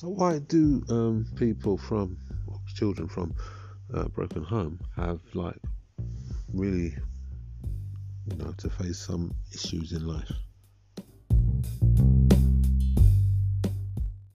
So why do um, people from, children from uh, broken home have like really, you know, to face some issues in life?